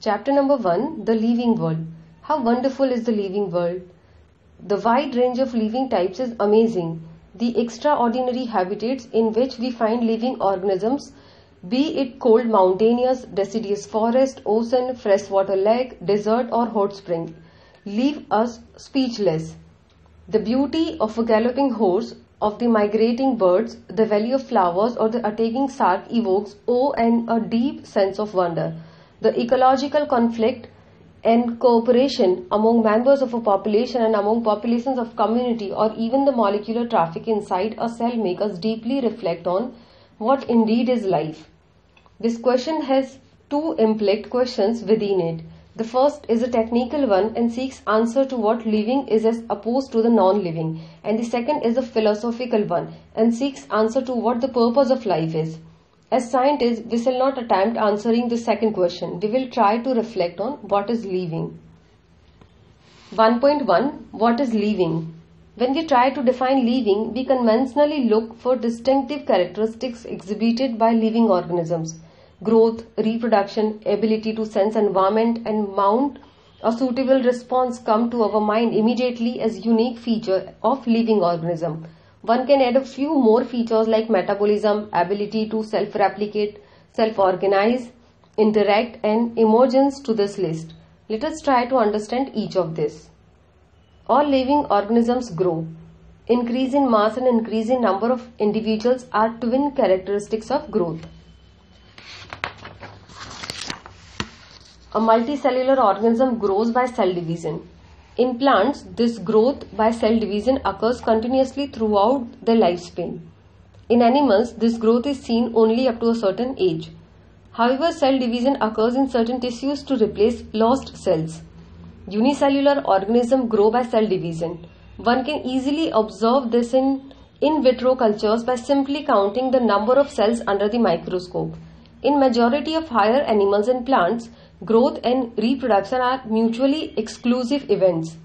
Chapter number 1 The Living World. How wonderful is the living world! The wide range of living types is amazing. The extraordinary habitats in which we find living organisms, be it cold mountainous, deciduous forest, ocean, freshwater lake, desert, or hot spring, leave us speechless. The beauty of a galloping horse, of the migrating birds, the valley of flowers, or the attacking shark evokes awe and a deep sense of wonder. The ecological conflict and cooperation among members of a population and among populations of community or even the molecular traffic inside a cell make us deeply reflect on what indeed is life. This question has two implicit questions within it. The first is a technical one and seeks answer to what living is as opposed to the non-living. And the second is a philosophical one and seeks answer to what the purpose of life is. As scientists, we shall not attempt answering the second question. We will try to reflect on what is living. 1.1 What is living? When we try to define living, we conventionally look for distinctive characteristics exhibited by living organisms growth, reproduction, ability to sense environment and mount a suitable response come to our mind immediately as unique feature of living organism. One can add a few more features like metabolism, ability to self-replicate, self-organize, interact and emergence to this list. Let us try to understand each of this. All living organisms grow. Increase in mass and increase in number of individuals are twin characteristics of growth. A multicellular organism grows by cell division. In plants, this growth by cell division occurs continuously throughout their lifespan. In animals, this growth is seen only up to a certain age. However, cell division occurs in certain tissues to replace lost cells. Unicellular organisms grow by cell division. One can easily observe this in in vitro cultures by simply counting the number of cells under the microscope. In majority of higher animals and plants, growth and reproduction are mutually exclusive events.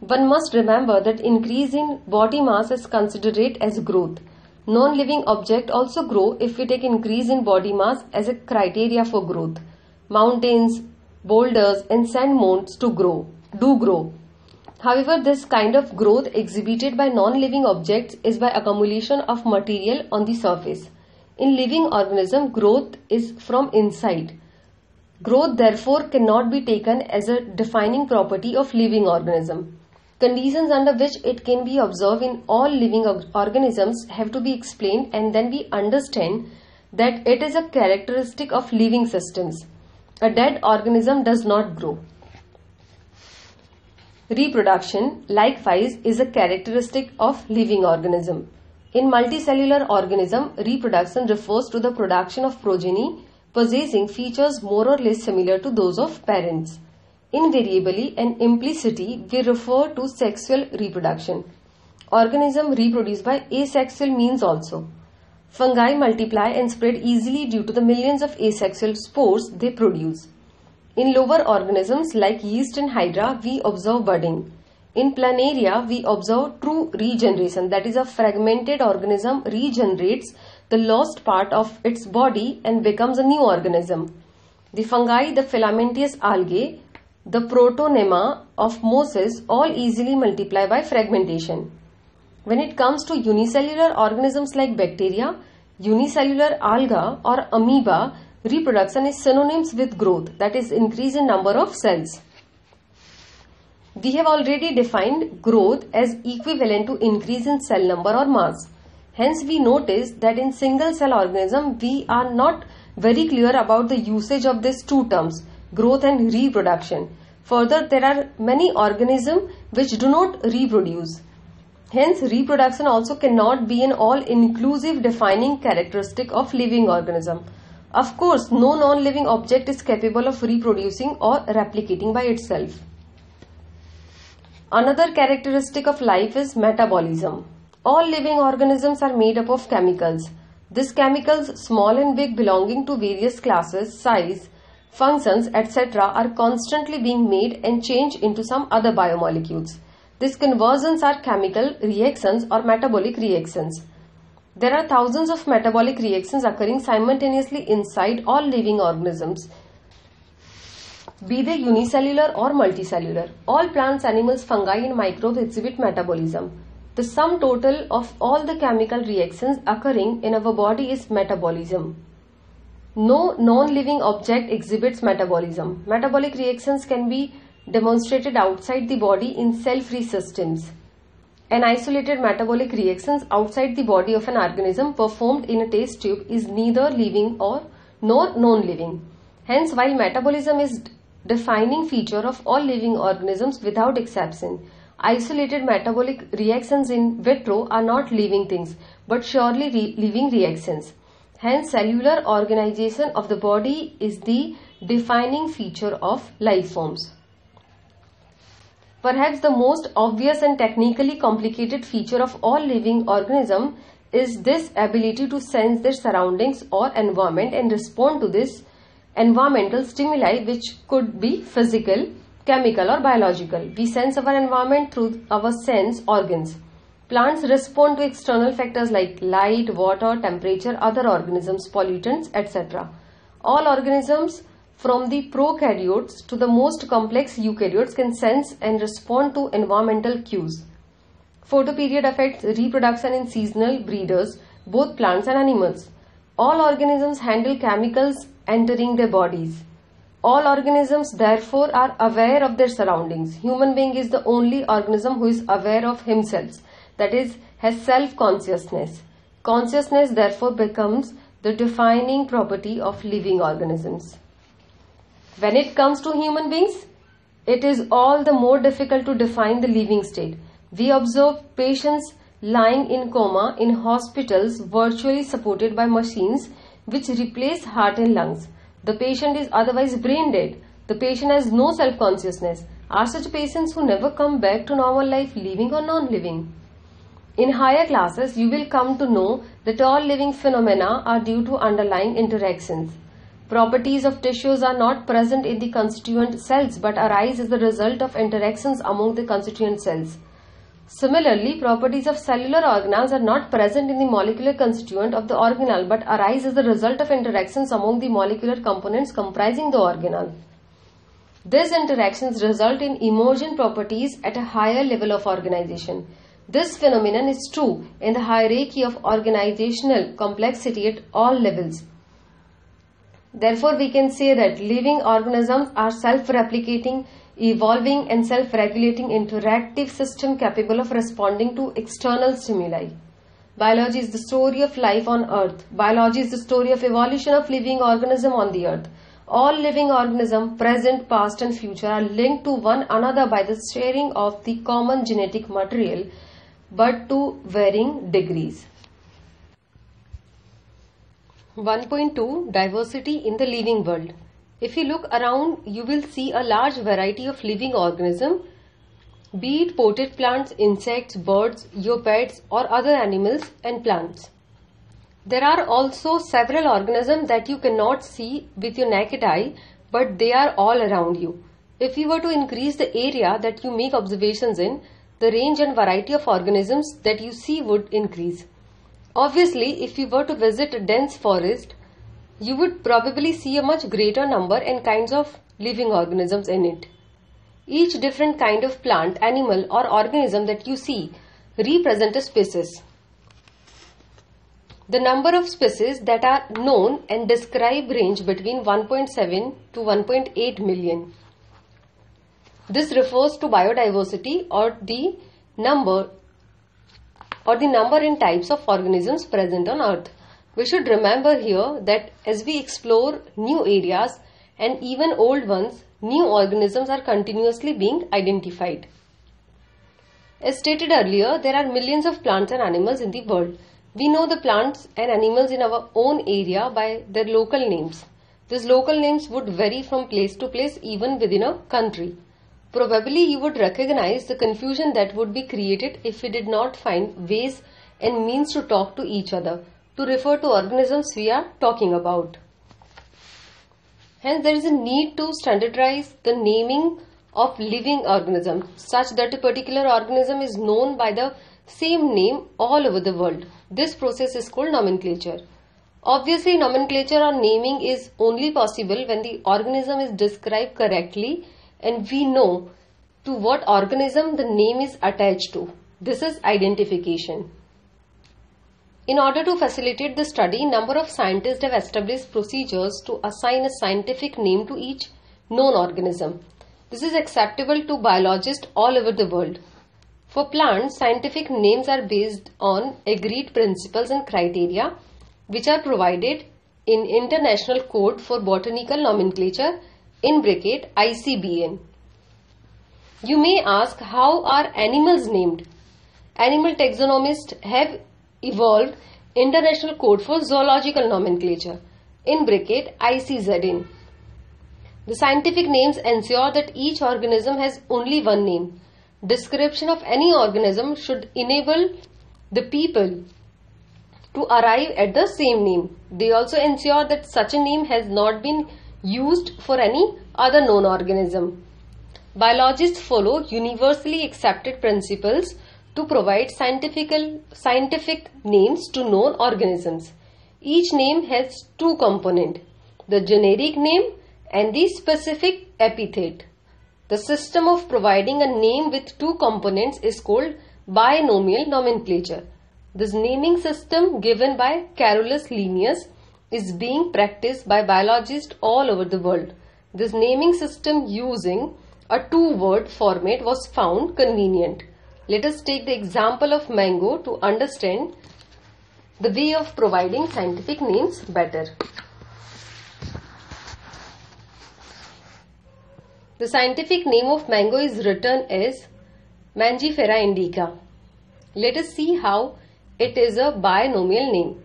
One must remember that increase in body mass is considered as growth. Non-living objects also grow if we take increase in body mass as a criteria for growth. Mountains, boulders and sand mounds to grow, do grow. However, this kind of growth exhibited by non-living objects is by accumulation of material on the surface. In living organism, growth is from inside. Growth therefore cannot be taken as a defining property of living organism. Conditions under which it can be observed in all living organisms have to be explained and then we understand that it is a characteristic of living systems. A dead organism does not grow. Reproduction, likewise, is a characteristic of living organism. In multicellular organism, reproduction refers to the production of progeny possessing features more or less similar to those of parents. Invariably and implicitly, we refer to sexual reproduction. Organism reproduce by asexual means also. Fungi multiply and spread easily due to the millions of asexual spores they produce. In lower organisms like yeast and hydra, we observe budding. In planaria, we observe true regeneration, that is, a fragmented organism regenerates the lost part of its body and becomes a new organism. The fungi, the filamentous algae, the protonema of mosses all easily multiply by fragmentation. When it comes to unicellular organisms like bacteria, unicellular alga or amoeba, reproduction is synonyms with growth, that is increase in number of cells. We have already defined growth as equivalent to increase in cell number or mass. Hence, we notice that in single cell organism, we are not very clear about the usage of these two terms, growth and reproduction. Further, there are many organisms which do not reproduce. Hence, reproduction also cannot be an all-inclusive defining characteristic of living organism. Of course, no non-living object is capable of reproducing or replicating by itself. Another characteristic of life is metabolism. All living organisms are made up of chemicals. These chemicals, small and big belonging to various classes, size, functions, etc. are constantly being made and changed into some other biomolecules. These conversions are chemical reactions or metabolic reactions. There are thousands of metabolic reactions occurring simultaneously inside all living organisms. Be they unicellular or multicellular. All plants, animals, fungi, and microbes exhibit metabolism. The sum total of all the chemical reactions occurring in our body is metabolism. No non-living object exhibits metabolism. Metabolic reactions can be demonstrated outside the body in cell-free systems. An isolated metabolic reactions outside the body of an organism performed in a test tube is neither living or nor non-living. Hence, while metabolism is defining feature of all living organisms without exception, isolated metabolic reactions in vitro are not living things but surely re living reactions. Hence, cellular organization of the body is the defining feature of life forms. Perhaps the most obvious and technically complicated feature of all living organism is this ability to sense their surroundings or environment and respond to this environmental stimuli which could be physical, chemical or biological. We sense our environment through our sense organs. Plants respond to external factors like light, water, temperature, other organisms, pollutants, etc. All organisms from the prokaryotes to the most complex eukaryotes can sense and respond to environmental cues. Photoperiod affects reproduction in seasonal breeders, both plants and animals. All organisms handle chemicals entering their bodies. All organisms therefore are aware of their surroundings. Human being is the only organism who is aware of himself that is has self-consciousness. Consciousness therefore becomes the defining property of living organisms. When it comes to human beings, it is all the more difficult to define the living state. We observe patients lying in coma in hospitals virtually supported by machines which replace heart and lungs. The patient is otherwise brain dead. The patient has no self-consciousness. Are such patients who never come back to normal life living or non-living? In higher classes, you will come to know that all living phenomena are due to underlying interactions. Properties of tissues are not present in the constituent cells but arise as the result of interactions among the constituent cells. Similarly, properties of cellular organelles are not present in the molecular constituent of the organelle but arise as the result of interactions among the molecular components comprising the organelle. These interactions result in emergent properties at a higher level of organization. This phenomenon is true in the hierarchy of organizational complexity at all levels. Therefore, we can say that living organisms are self-replicating, evolving and self-regulating interactive system capable of responding to external stimuli. Biology is the story of life on earth. Biology is the story of evolution of living organism on the earth. All living organisms, present, past and future are linked to one another by the sharing of the common genetic material but to varying degrees. 1.2 Diversity in the living world. If you look around, you will see a large variety of living organisms, be it potted plants, insects, birds, eupets, or other animals and plants. There are also several organisms that you cannot see with your naked eye, but they are all around you. If you were to increase the area that you make observations in, the range and variety of organisms that you see would increase. Obviously, if you were to visit a dense forest, you would probably see a much greater number and kinds of living organisms in it. Each different kind of plant, animal or organism that you see represent a species. The number of species that are known and described range between 1.7 to 1.8 million. This refers to biodiversity or the number or the number and types of organisms present on earth. We should remember here that as we explore new areas and even old ones, new organisms are continuously being identified. As stated earlier, there are millions of plants and animals in the world. We know the plants and animals in our own area by their local names. These local names would vary from place to place even within a country. Probably you would recognize the confusion that would be created if we did not find ways and means to talk to each other, to refer to organisms we are talking about. Hence, there is a need to standardize the naming of living organism such that a particular organism is known by the same name all over the world. This process is called nomenclature. Obviously, nomenclature or naming is only possible when the organism is described correctly and we know to what organism the name is attached to. This is identification. In order to facilitate the study, number of scientists have established procedures to assign a scientific name to each known organism. This is acceptable to biologists all over the world. For plants, scientific names are based on agreed principles and criteria which are provided in International Code for Botanical Nomenclature in bracket ICBN. You may ask how are animals named? Animal taxonomists have evolved International Code for Zoological Nomenclature in bracket ICZN. The scientific names ensure that each organism has only one name. Description of any organism should enable the people to arrive at the same name. They also ensure that such a name has not been used for any other known organism. Biologists follow universally accepted principles to provide scientific, scientific names to known organisms. Each name has two components, the generic name and the specific epithet. The system of providing a name with two components is called binomial nomenclature. This naming system given by Carolus Linnaeus is being practiced by biologists all over the world. This naming system using a two-word format was found convenient. Let us take the example of mango to understand the way of providing scientific names better. The scientific name of mango is written as Mangifera indica. Let us see how it is a binomial name.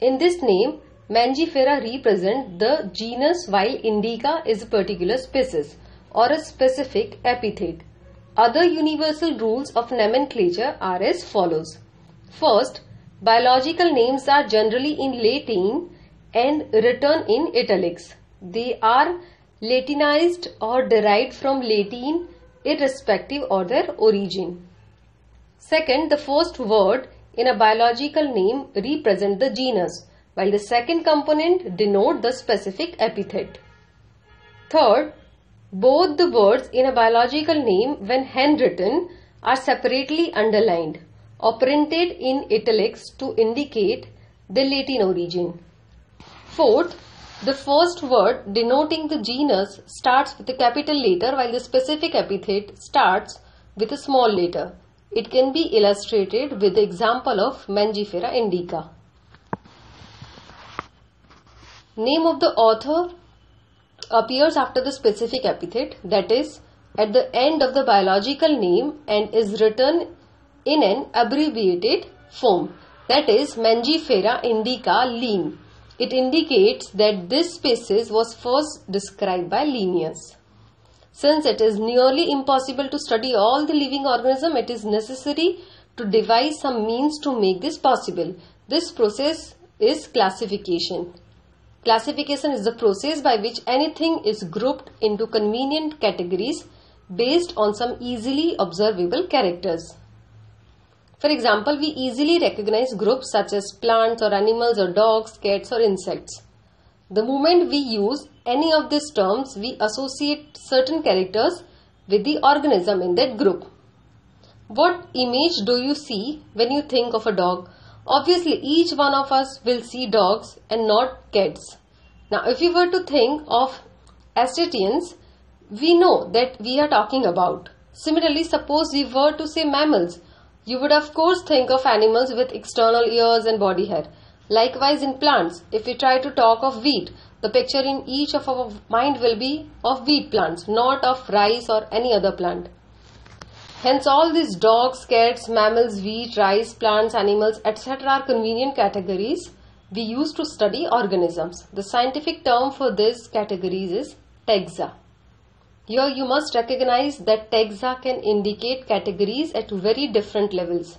In this name, Mangifera represent the genus while Indica is a particular species or a specific epithet. Other universal rules of nomenclature are as follows. First, biological names are generally in Latin and written in italics. They are Latinized or derived from Latin irrespective of their origin. Second, the first word in a biological name represent the genus, while the second component denote the specific epithet. Third, both the words in a biological name when handwritten are separately underlined or printed in italics to indicate the Latin origin. Fourth, the first word denoting the genus starts with a capital letter while the specific epithet starts with a small letter. It can be illustrated with the example of Mangifera indica. Name of the author appears after the specific epithet that is at the end of the biological name and is written in an abbreviated form that is Mangifera indica Linn. It indicates that this species was first described by Linnaeus. Since it is nearly impossible to study all the living organism, it is necessary to devise some means to make this possible. This process is classification. Classification is the process by which anything is grouped into convenient categories based on some easily observable characters. For example, we easily recognize groups such as plants or animals or dogs, cats or insects. The moment we use any of these terms, we associate certain characters with the organism in that group. What image do you see when you think of a dog? Obviously, each one of us will see dogs and not cats. Now, if you were to think of cetaceans, we know that we are talking about. Similarly, suppose we were to say mammals, you would of course think of animals with external ears and body hair. Likewise in plants, if we try to talk of wheat, the picture in each of our mind will be of wheat plants, not of rice or any other plant. Hence all these dogs, cats, mammals, wheat, rice, plants, animals, etc. are convenient categories we use to study organisms. The scientific term for these categories is taxa. Here you must recognize that taxa can indicate categories at very different levels.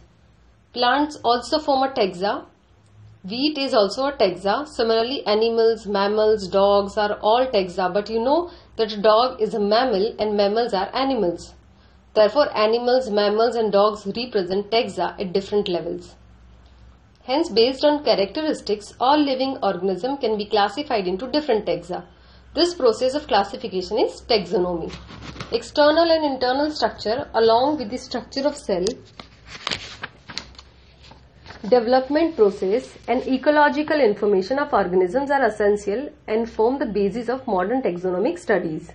Plants also form a taxa Wheat is also a taxa. Similarly, animals, mammals, dogs are all taxa. But you know that a dog is a mammal and mammals are animals. Therefore, animals, mammals and dogs represent taxa at different levels. Hence, based on characteristics, all living organisms can be classified into different taxa. This process of classification is taxonomy. External and internal structure along with the structure of cell, development process and ecological information of organisms are essential and form the basis of modern taxonomic studies.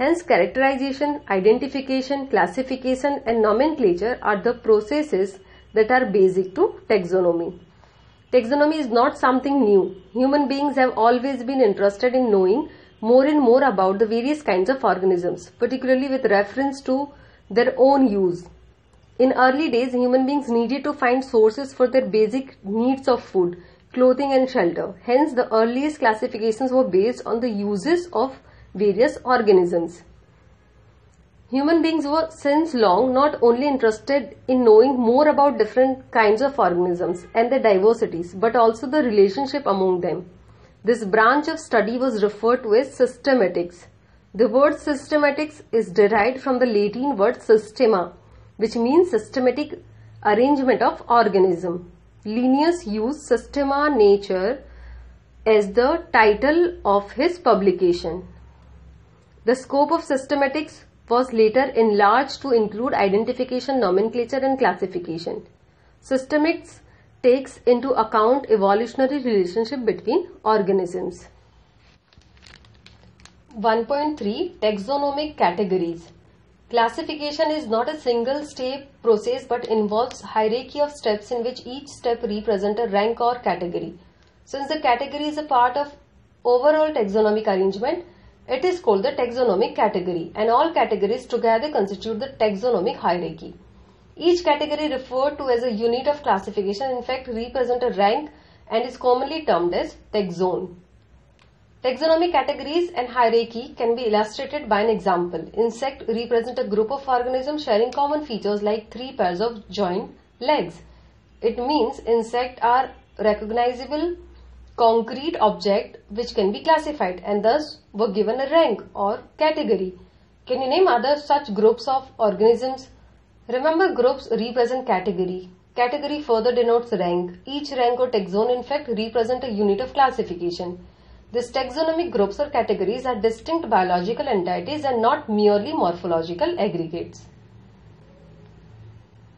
Hence, characterization, identification, classification and nomenclature are the processes that are basic to taxonomy. Taxonomy is not something new. Human beings have always been interested in knowing more and more about the various kinds of organisms, particularly with reference to their own use. In early days, human beings needed to find sources for their basic needs of food, clothing and shelter. Hence, the earliest classifications were based on the uses of various organisms. Human beings were since long not only interested in knowing more about different kinds of organisms and their diversities, but also the relationship among them. This branch of study was referred to as systematics. The word systematics is derived from the Latin word systema, which means systematic arrangement of organism. Linnaeus used Systema Naturae as the title of his publication. The scope of systematics was later enlarged to include identification, nomenclature and classification. Systematics takes into account evolutionary relationship between organisms. 1.3 Taxonomic categories Classification is not a single step process but involves hierarchy of steps in which each step represents a rank or category. Since the category is a part of overall taxonomic arrangement, it is called the taxonomic category and all categories together constitute the taxonomic hierarchy. Each category referred to as a unit of classification in fact represent a rank and is commonly termed as taxon. Taxonomic categories and hierarchy can be illustrated by an example. Insect represent a group of organisms sharing common features like three pairs of joint legs. It means insects are recognizable concrete object which can be classified and thus were given a rank or category. Can you name other such groups of organisms? Remember groups represent category. Category further denotes rank. Each rank or taxon in fact represent a unit of classification. These taxonomic groups or categories are distinct biological entities and not merely morphological aggregates.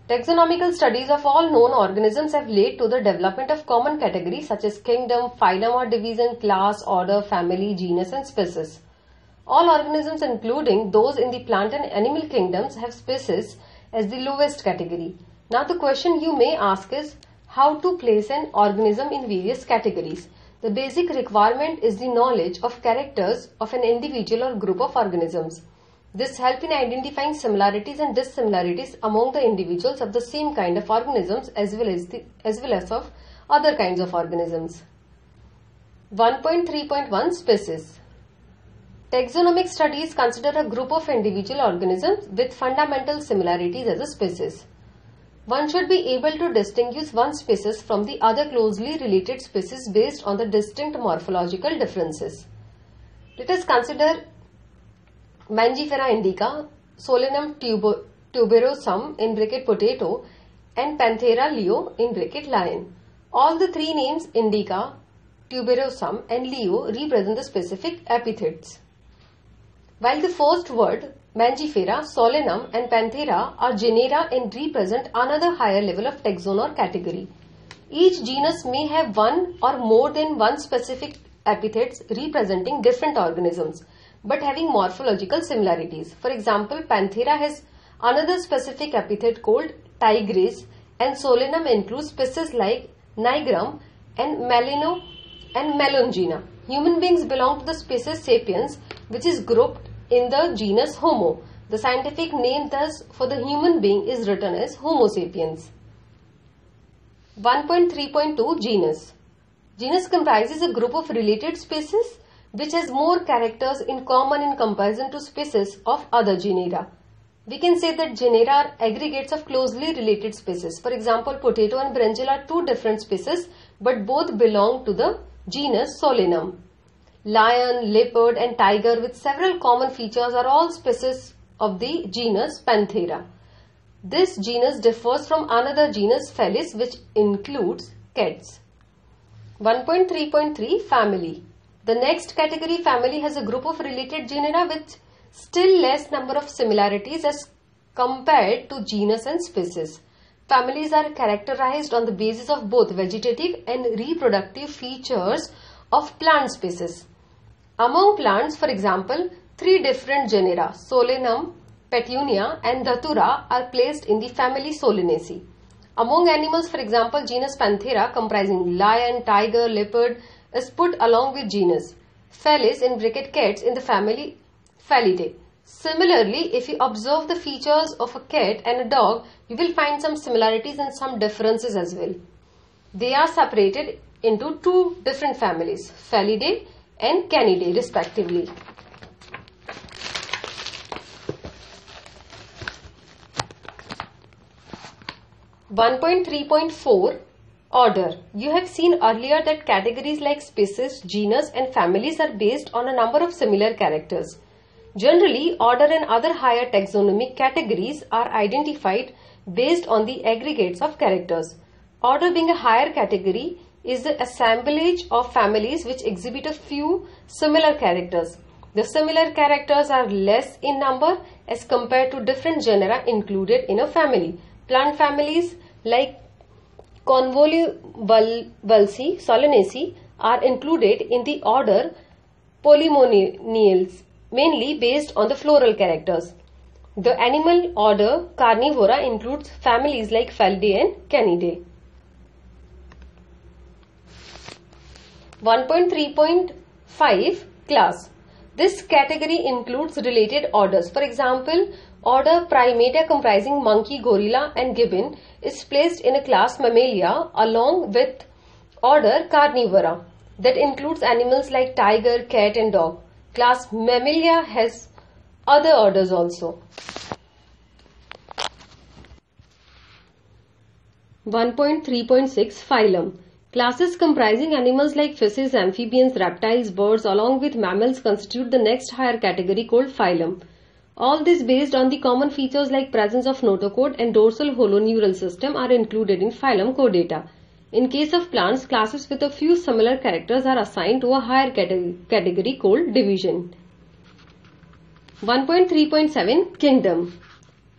Taxonomical studies of all known organisms have led to the development of common categories such as kingdom, phylum or division, class, order, family, genus and species. All organisms including those in the plant and animal kingdoms have species as the lowest category. Now the question you may ask is how to place an organism in various categories. The basic requirement is the knowledge of characters of an individual or group of organisms. This helps in identifying similarities and dissimilarities among the individuals of the same kind of organisms as well as, the, as, well as of other kinds of organisms. 1.3.1 Species Taxonomic studies consider a group of individual organisms with fundamental similarities as a species. One should be able to distinguish one species from the other closely related species based on the distinct morphological differences. Let us consider Mangifera indica, Solanum tuberosum in bracket potato and Panthera leo in bracket lion. All the three names indica, tuberosum and leo represent the specific epithets. While the first word Mangifera, Solanum and Panthera are genera and represent another higher level of taxon or category. Each genus may have one or more than one specific epithets representing different organisms but having morphological similarities. For example, Panthera has another specific epithet called tigris and Solanum includes species like nigrum and melino and melongena. Human beings belong to the species sapiens which is grouped in the genus Homo. The scientific name thus for the human being is written as Homo sapiens. 1.3.2 Genus Genus comprises a group of related species which has more characters in common in comparison to species of other genera. We can say that genera are aggregates of closely related species. For example, potato and brinjal are two different species but both belong to the genus Solanum. Lion, leopard and tiger with several common features are all species of the genus Panthera. This genus differs from another genus Felis which includes cats. 1.3.3 Family The next category family has a group of related genera with still less number of similarities as compared to genus and species. Families are characterized on the basis of both vegetative and reproductive features of plant species. Among plants, for example, three different genera, Solanum, Petunia and Datura are placed in the family Solanaceae. Among animals, for example, genus Panthera comprising lion, tiger, leopard is put along with genus Felis in bracket cats in the family Felidae. Similarly, if you observe the features of a cat and a dog, you will find some similarities and some differences as well. They are separated into two different families, Felidae and Canidae respectively. 1.3.4 Order. You have seen earlier that categories like species, genus and families are based on a number of similar characters. Generally, order and other higher taxonomic categories are identified based on the aggregates of characters. Order being a higher category is the assemblage of families which exhibit a few similar characters. The similar characters are less in number as compared to different genera included in a family. Plant families like Convolvulaceae, Solanaceae are included in the order Polemoniales, mainly based on the floral characters. The animal order Carnivora includes families like Felidae and Canidae. 1.3.5 Class This category includes related orders. For example, order Primata comprising monkey, gorilla and gibbon is placed in a class Mammalia along with order Carnivora that includes animals like tiger, cat and dog. Class Mammalia has other orders also. 1.3.6 Phylum Classes comprising animals like fishes, amphibians, reptiles, birds along with mammals constitute the next higher category called phylum. All this based on the common features like presence of notochord and dorsal hollow neural system are included in phylum chordata. In case of plants, classes with a few similar characters are assigned to a higher category called division. 1.3.7 Kingdom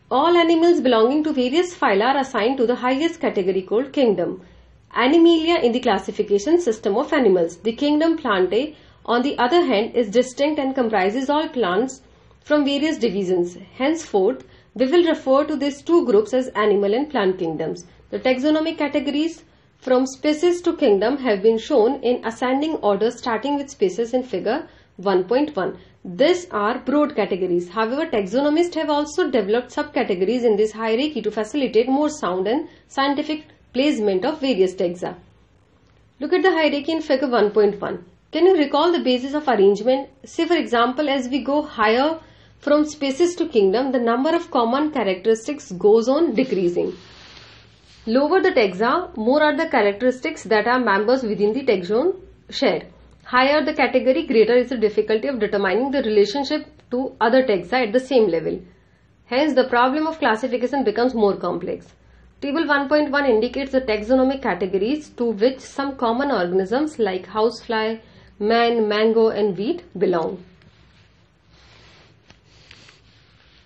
All animals belonging to various phyla are assigned to the highest category called kingdom. Animalia in the classification system of animals. The kingdom Plantae, on the other hand, is distinct and comprises all plants from various divisions. Henceforth, we will refer to these two groups as animal and plant kingdoms. The taxonomic categories from species to kingdom have been shown in ascending order starting with species in figure 1.1. These are broad categories. However, taxonomists have also developed subcategories in this hierarchy to facilitate more sound and scientific placement of various taxa. Look at the hierarchy in figure 1.1. Can you recall the basis of arrangement? Say for example, as we go higher from species to kingdom, the number of common characteristics goes on decreasing. Lower the taxa, more are the characteristics that are members within the taxon share. Higher the category, greater is the difficulty of determining the relationship to other taxa at the same level. Hence, the problem of classification becomes more complex. Table 1.1 indicates the taxonomic categories to which some common organisms like housefly, man, mango and wheat belong.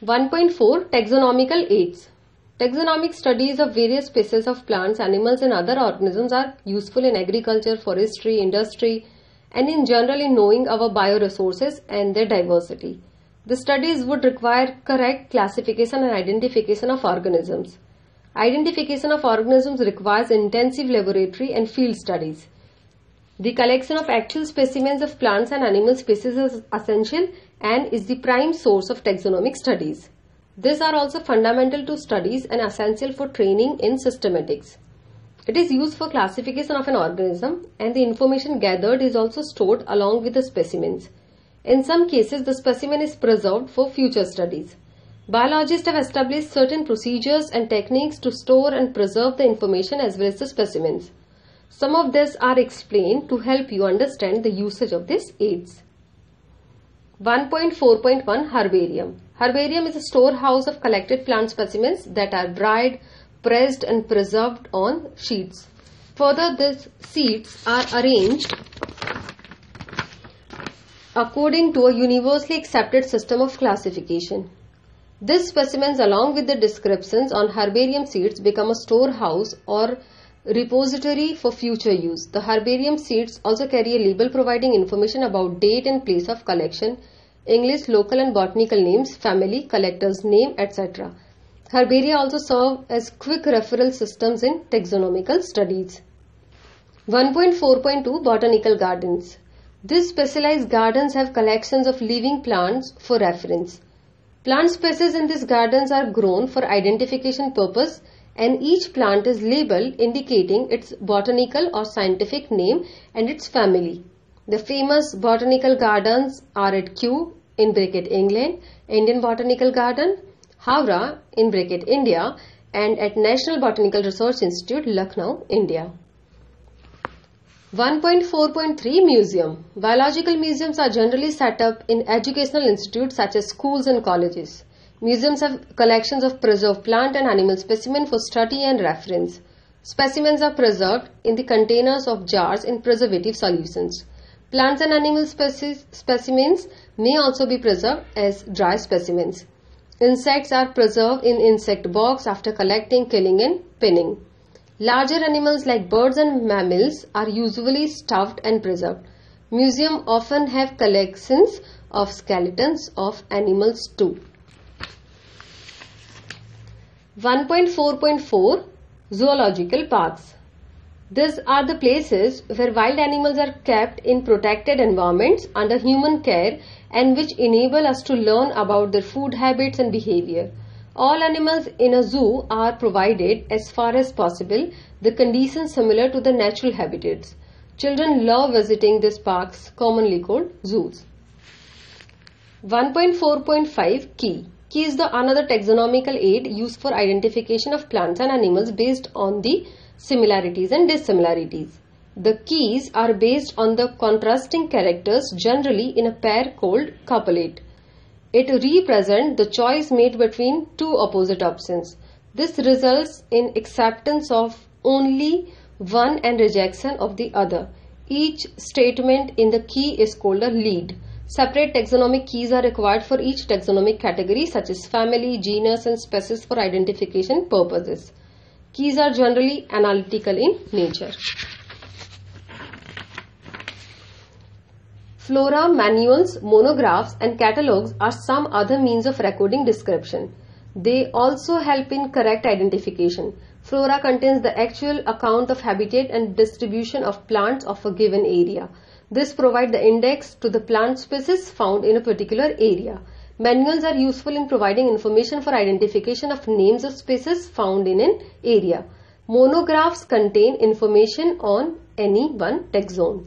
1.4 Taxonomical aids Taxonomic studies of various species of plants, animals and other organisms are useful in agriculture, forestry, industry and in general in knowing our bioresources and their diversity. The studies would require correct classification and identification of organisms. Identification of organisms requires intensive laboratory and field studies. The collection of actual specimens of plants and animal species is essential and is the prime source of taxonomic studies. These are also fundamental to studies and essential for training in systematics. It is used for classification of an organism and the information gathered is also stored along with the specimens. In some cases, the specimen is preserved for future studies. Biologists have established certain procedures and techniques to store and preserve the information as well as the specimens. Some of these are explained to help you understand the usage of these aids. 1.4.1 Herbarium. Herbarium is a storehouse of collected plant specimens that are dried, pressed and preserved on sheets. Further, these sheets are arranged according to a universally accepted system of classification. These specimens along with the descriptions on herbarium sheets become a storehouse or repository for future use. The herbarium sheets also carry a label providing information about date and place of collection, English, local and botanical names, family, collector's name, etc. Herbaria also serve as quick referral systems in taxonomical studies. 1.4.2 Botanical Gardens These specialized gardens have collections of living plants for reference. Plant species in these gardens are grown for identification purpose and each plant is labeled indicating its botanical or scientific name and its family. The famous botanical gardens are at Kew in bracket England, Indian Botanical Garden, Howrah in bracket India and at National Botanical Research Institute, Lucknow, India. 1.4.3 Museum Biological museums are generally set up in educational institutes such as schools and colleges. Museums have collections of preserved plant and animal specimens for study and reference. Specimens are preserved in the containers of jars in preservative solutions. Plants and animal specimens may also be preserved as dry specimens. Insects are preserved in insect box after collecting, killing and pinning. Larger animals like birds and mammals are usually stuffed and preserved. Museums often have collections of skeletons of animals too. 1.4.4 Zoological Parks These are the places where wild animals are kept in protected environments under human care and which enable us to learn about their food habits and behavior. All animals in a zoo are provided as far as possible the conditions similar to the natural habitats. Children love visiting these parks commonly called zoos. 1.4.5 Key Key is the another taxonomical aid used for identification of plants and animals based on the similarities and dissimilarities. The keys are based on the contrasting characters generally in a pair called couplet. It represents the choice made between two opposite options. This results in acceptance of only one and rejection of the other. Each statement in the key is called a lead. Separate taxonomic keys are required for each taxonomic category such as family, genus and species for identification purposes. Keys are generally analytical in nature. Flora, manuals, monographs and catalogs are some other means of recording description. They also help in correct identification. Flora contains the actual account of habitat and distribution of plants of a given area. This provides the index to the plant species found in a particular area. Manuals are useful in providing information for identification of names of species found in an area. Monographs contain information on any one taxon.